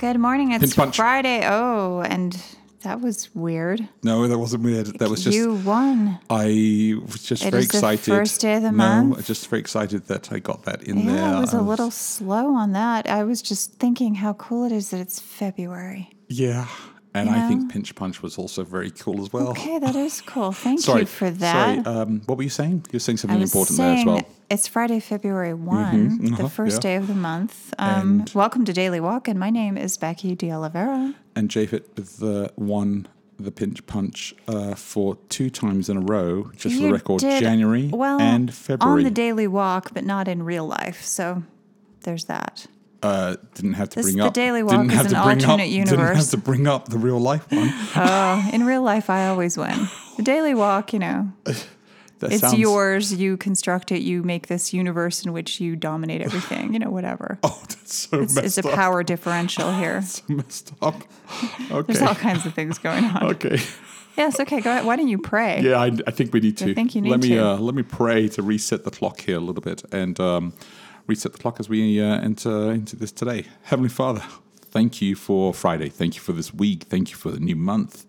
Good morning. It's Pinch punch. Friday. Oh, and that was weird. No, that wasn't weird. That was just you won. I was just It very is the excited. first day of the no, month. I just very excited that I got that in Yeah, there. I was a little slow on that. I was just thinking how cool it is that it's February. yeah, and You I think? Pinch Punch was also very cool as well. Okay, that is cool. Thank Sorry you for that. Sorry, um, what were you saying? You were saying something important saying there as well. it's Friday, February one, uh-huh, the first yeah. day of the month. Um, welcome to Daily Walk, and my name is Becky De Oliveira. And Japhet with the one the Pinch Punch uh, for two times in a row, just for the record, did- January well, and February. on the Daily Walk, but not in real life. So there's that. Uh, didn't have to This- bring the up. Daily Walk didn't is have an to bring alternate up, Didn't have to bring up the real life one. Oh, in real life, I always win. The Daily Walk, you know, That it's sounds- yours. You construct it. You make this universe in which you dominate everything. You know, whatever. Oh, that's so It's, messed it's a power differential here. So messed up. Okay. There's all kinds of things going on. Okay. Yes. Okay. Go ahead. Why don't you pray? Yeah, I, I think we need to. I think you let need me to. Uh, let me pray to reset the clock here a little bit and um, reset the clock as we uh, enter into this today. Heavenly Father, thank you for Friday. Thank you for this week. Thank you for the new month.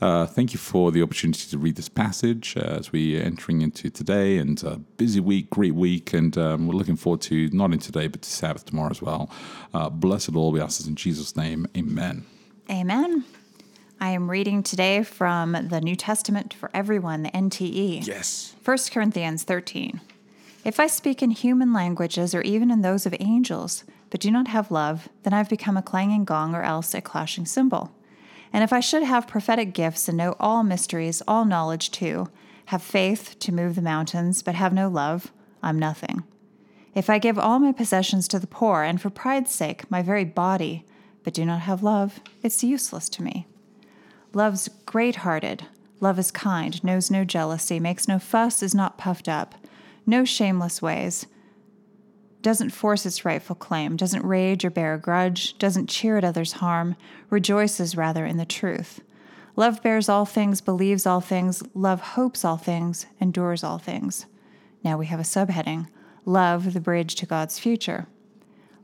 Uh, thank you for the opportunity to read this passage uh, as we are entering into today and a busy week, great week, and um, we're looking forward to not in today but to Sabbath tomorrow as well. Uh, blessed all we ask this in Jesus' name, Amen. Amen. I am reading today from the New Testament for Everyone, the NTE. Yes. 1 Corinthians 13. If I speak in human languages or even in those of angels, but do not have love, then I've become a clanging gong or else a clashing cymbal. And if I should have prophetic gifts and know all mysteries, all knowledge too, have faith to move the mountains, but have no love, I'm nothing. If I give all my possessions to the poor, and for pride's sake, my very body, but do not have love, it's useless to me. Love's great hearted. Love is kind, knows no jealousy, makes no fuss, is not puffed up, no shameless ways, doesn't force its rightful claim, doesn't rage or bear a grudge, doesn't cheer at others' harm, rejoices rather in the truth. Love bears all things, believes all things, love hopes all things, endures all things. Now we have a subheading Love, the bridge to God's future.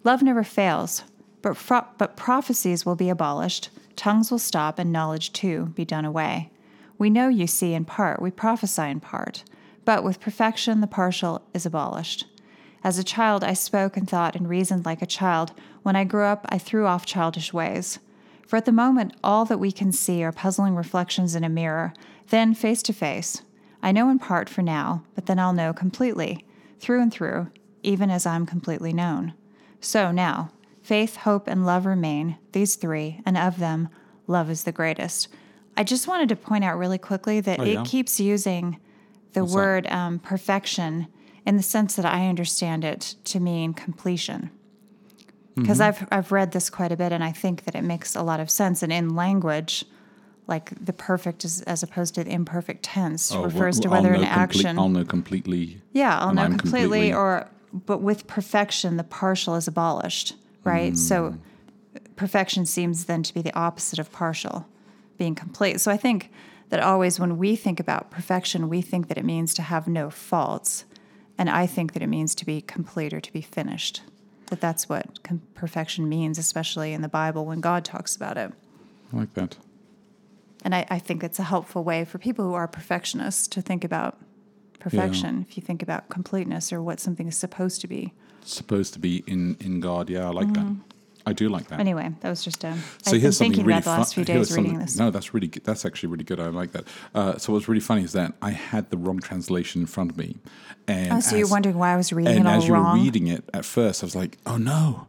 Love never fails, but, fro- but prophecies will be abolished, tongues will stop, and knowledge too be done away. We know you see in part, we prophesy in part, but with perfection the partial is abolished. As a child I spoke and thought and reasoned like a child. When I grew up, I threw off childish ways. For at the moment, all that we can see are puzzling reflections in a mirror. Then, face to face, I know in part for now, but then I'll know completely, through and through, even as I'm completely known. So now, faith, hope, and love remain, these three, and of them, love is the greatest. I just wanted to point out really quickly that Oh, it keeps using the What's word um, perfection in the sense that I understand it to mean completion. Because Mm-hmm. I've, I've read this quite a bit and I think that it makes a lot of sense. And in language, like the perfect is, as opposed to the imperfect tense Oh, refers to whether an complete- action. I'll know completely. Yeah, I'll know completely, completely- or but with perfection, the partial is abolished, right? So Mm. perfection seems then to be the opposite of partial, being complete. So I think that always when we think about perfection, we think that it means to have no faults, and I think that it means to be complete or to be finished. That that's what com- perfection means, especially in the Bible when God talks about it. I like that. And I, I think it's a helpful way for people who are perfectionists to think about perfection. If you think about completeness or what something is supposed to be. supposed to be in in God. Yeah, I like that. Mm-hmm. I do like that. Anyway, that was just a. So I've been here's something thinking really about the last few days reading this. No, that's really good. That's actually really good. I like that. Uh, so what's really funny is that I had the wrong translation in front of me, and Oh, so you're wondering why I was reading and it all as you wrong? were reading it at first, I was like, "Oh no,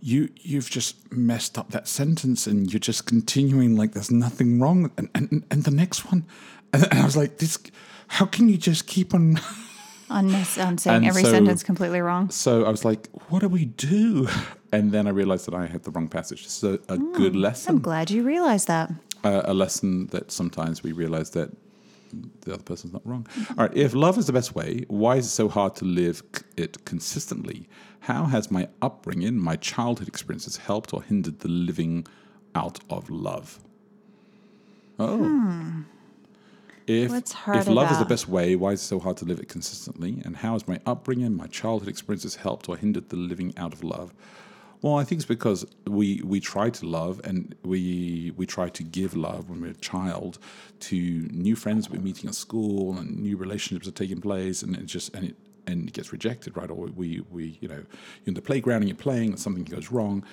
you you've just messed up that sentence, and you're just continuing like there's nothing wrong." And and, and the next one, and, and I was like, "This, how can you just keep on?" on, this- on saying And every so- sentence completely wrong. So I was like, "What do we do?" And then I realized that I had the wrong passage. This is a, a good lesson. I'm glad you realized that. uh, a lesson that sometimes we realize that the other person's not wrong. All right, if love is the best way, why is it so hard to live it consistently? How has my upbringing, my childhood experiences helped or hindered the living out of love? Oh. If, What's hard if love is the best way, why is it so hard to live it consistently? And how has my upbringing, my childhood experiences helped or hindered the living out of love? Well, I think it's because we we try to love and we we try to give love when we're a child to new friends we're meeting at school and new relationships are taking place and it just and it and it gets rejected, right? Or we we you know you're in the playground and you're playing and something goes wrong,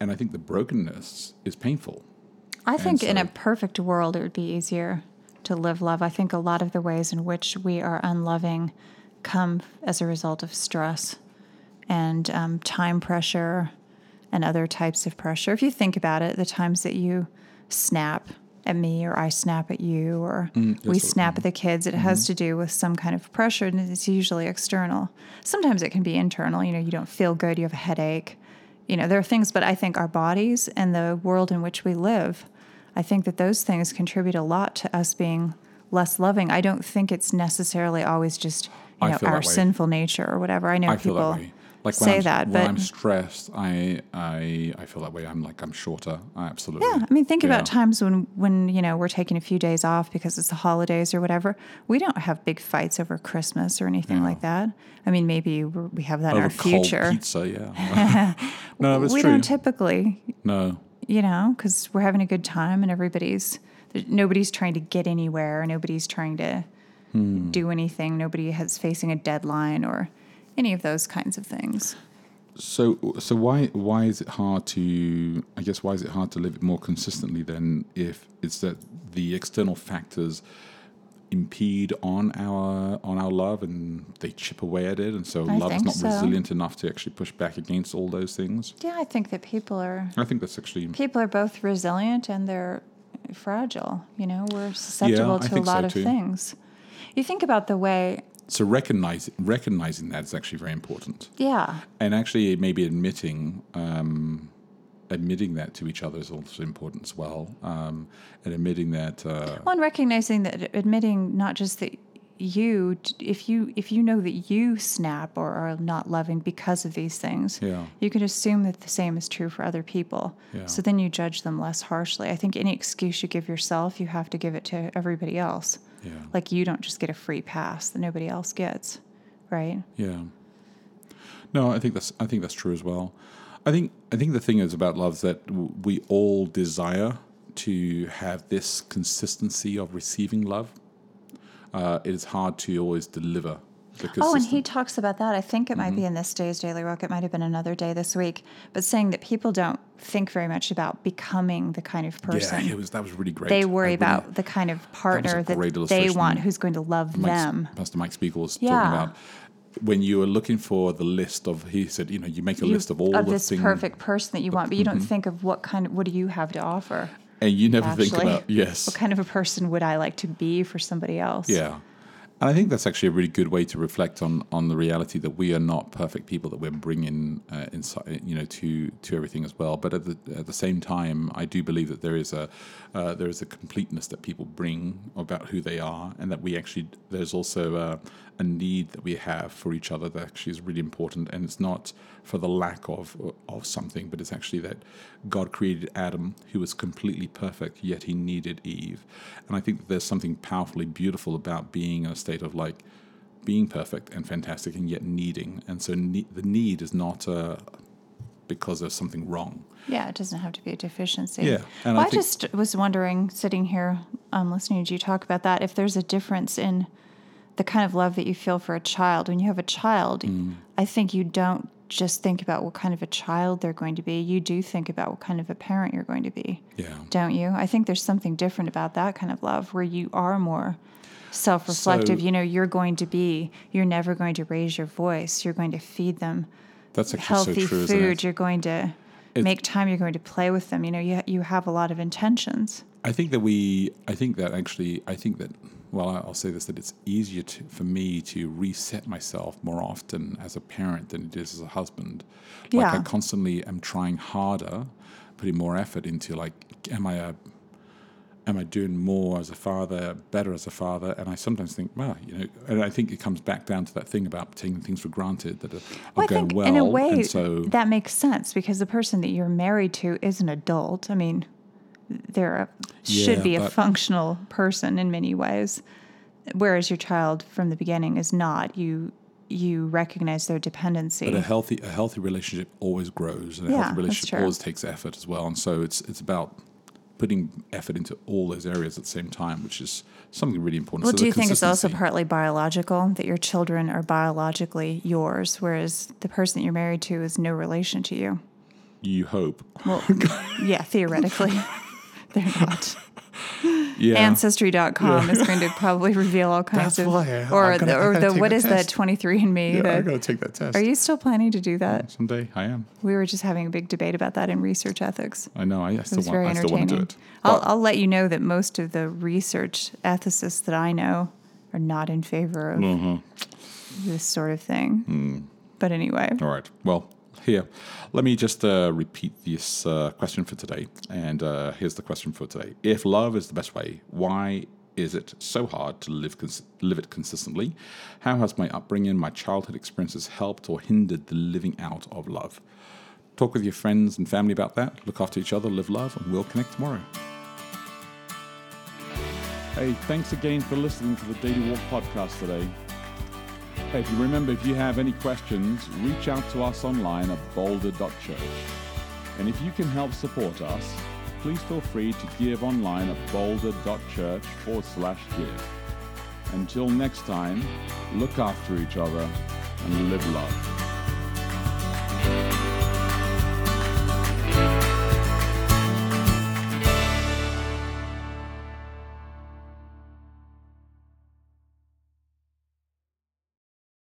and I think the brokenness is painful. I think in a perfect world, it would be easier to live love. I think a lot of the ways in which we are unloving come as a result of stress and um, time pressure and other types of pressure. If you think about it, the times that you snap at me or I snap at you or we that's what- snap at the kids, it has to do with some kind of pressure and it's usually external. Sometimes it can be internal. You know, you don't feel good, you have a headache. You know, there are things, but I think our bodies and the world in which we live, I think that those things contribute a lot to us being less loving. I don't think it's necessarily always just, you know, our sinful nature or whatever. I know I people. Like say when I'm, that, when but I'm stressed, I I I feel that way. I'm like I'm shorter. I absolutely. Yeah, I mean, think Yeah. about times when when you know we're taking a few days off because it's the holidays or whatever. We don't have big fights over Christmas or anything like that. I mean, maybe we're- have that in Over our cold future. pizza, yeah. no, that's we true. don't typically, no, you know, because we're having a good time and everybody's nobody's trying to get anywhere. Nobody's trying to Hmm. do anything. Nobody has facing a deadline or any of those kinds of things. So, so why why is it hard to? I guess why is it hard to live it more consistently than If it's that the external factors impede on our on our love and they chip away at it, and so I love is not so. resilient enough to actually push back against all those things. Yeah, I think that people are I think that's actually people are both resilient and they're fragile. You know, we're susceptible I to a think so lot of too. things. You think about the way, so recognize recognizing that is actually very important. yeah, and actually maybe admitting um, admitting that to each other is also important as well um, and admitting that uh, well, and recognizing that, admitting not just that you, if you if you know that you snap or are not loving because of these things, Yeah. you can assume that the same is true for other people. Yeah. So then you judge them less harshly. I think any excuse you give yourself, you have to give it to everybody else. Yeah. Like you don't just get a free pass that nobody else gets, right? yeah. No i think that's i think that's true as well. I think i think the thing is about love is that we all desire to have this consistency of receiving love. Uh, it is hard to always deliver Oh, and he talks about that. I think it might Mm-hmm. be in this day's Daily Rock. It might have been another day this week, but saying that people don't think very much about becoming the kind of person. yeah it was that was really great they I worry really- about the kind of partner that, great they want who's going to love Mike, them. Pastor Mike Spiegel was Yeah. talking about when you are looking for the list of. He said, you know, you make a You- list of all the this things, perfect person that you want, but you don't think of what kind of what do you have to offer? and you never think about yes, what kind of a person would I like to be for somebody else? yeah. And I think that's actually a really good way to reflect on on the reality that we are not perfect people that we're bringing uh, inside, you know, to to everything as well. But at the at the same time, I do believe that there is a uh, there is a completeness that people bring about who they are, and that we actually there's also a, a need that we have for each other that actually is really important. And it's not for the lack of of something, but it's actually that God created Adam, who was completely perfect, yet he needed Eve. And I think that there's something powerfully beautiful about being in a state of like being perfect and fantastic, and yet needing. And so ne- the need is not uh, because there's something wrong. Yeah, it doesn't have to be a deficiency. Yeah, well, I I, just was wondering, sitting here um, listening to you talk about that, if there's a difference in the kind of love that you feel for a child. When you have a child, Mm. I think you don't just think about what kind of a child they're going to be. You do think about what kind of a parent you're going to be, Yeah. don't you? I think there's something different about that kind of love where you are more self reflective. So- you know, you're going to be, you're never going to raise your voice. You're going to feed them That's healthy so true, food. You're going to It's- make time. You're going to play with them. You know, you you have a lot of intentions. I think that we, I think that actually, I think that well, I'll say this that it's easier to, for me to reset myself more often as a parent than it is as a husband. Like I constantly am trying harder, putting more effort into like, am I a am I doing more as a father, better as a father? And I sometimes think, well, you know, and I think it comes back down to that thing about taking things for granted that are, Well, I going think well. in a way and so that makes sense because the person that you're married to is an adult. I mean, they're a, should Yeah, be a functional person in many ways, whereas your child from the beginning is not. You you recognize their dependency. But a healthy a healthy relationship always grows, and a Yeah, healthy relationship always takes effort as well. And so it's it's about putting effort into all those areas at the same time, which is something really important. well, So do you think it's also partly biological that your children are biologically yours, whereas the person that you're married to is no relation to you? You hope, Well, yeah, theoretically, they're not. yeah. Ancestry.com is going to probably reveal all kinds That's of, why I- or I gotta- the, or the what is that test. 23andMe? yeah, I gotta take that test. are you still planning to do that? Someday I am. We were just having a big debate about that in research ethics. I know. I, I still want. I still want to do it. I'll, I'll let you know that most of the research ethicists that I know are not in favor of Mm-hmm. this sort of thing. Mm. But anyway, All right. Well, here, let me just uh, repeat this uh, question for today. And uh, here's the question for today: If love is the best way, why is it so hard to live cons- live it consistently? How has my upbringing, my childhood experiences helped or hindered the living out of love? Talk with your friends and family about that. Look after each other, live love, and we'll connect tomorrow. Hey, thanks again for listening to the Daily Walk podcast today. Hey, if you remember, if you have any questions, reach out to us online at boulder.church. And if you can help support us, please feel free to give online at boulder.church forward slash give. Until next time, look after each other and live love.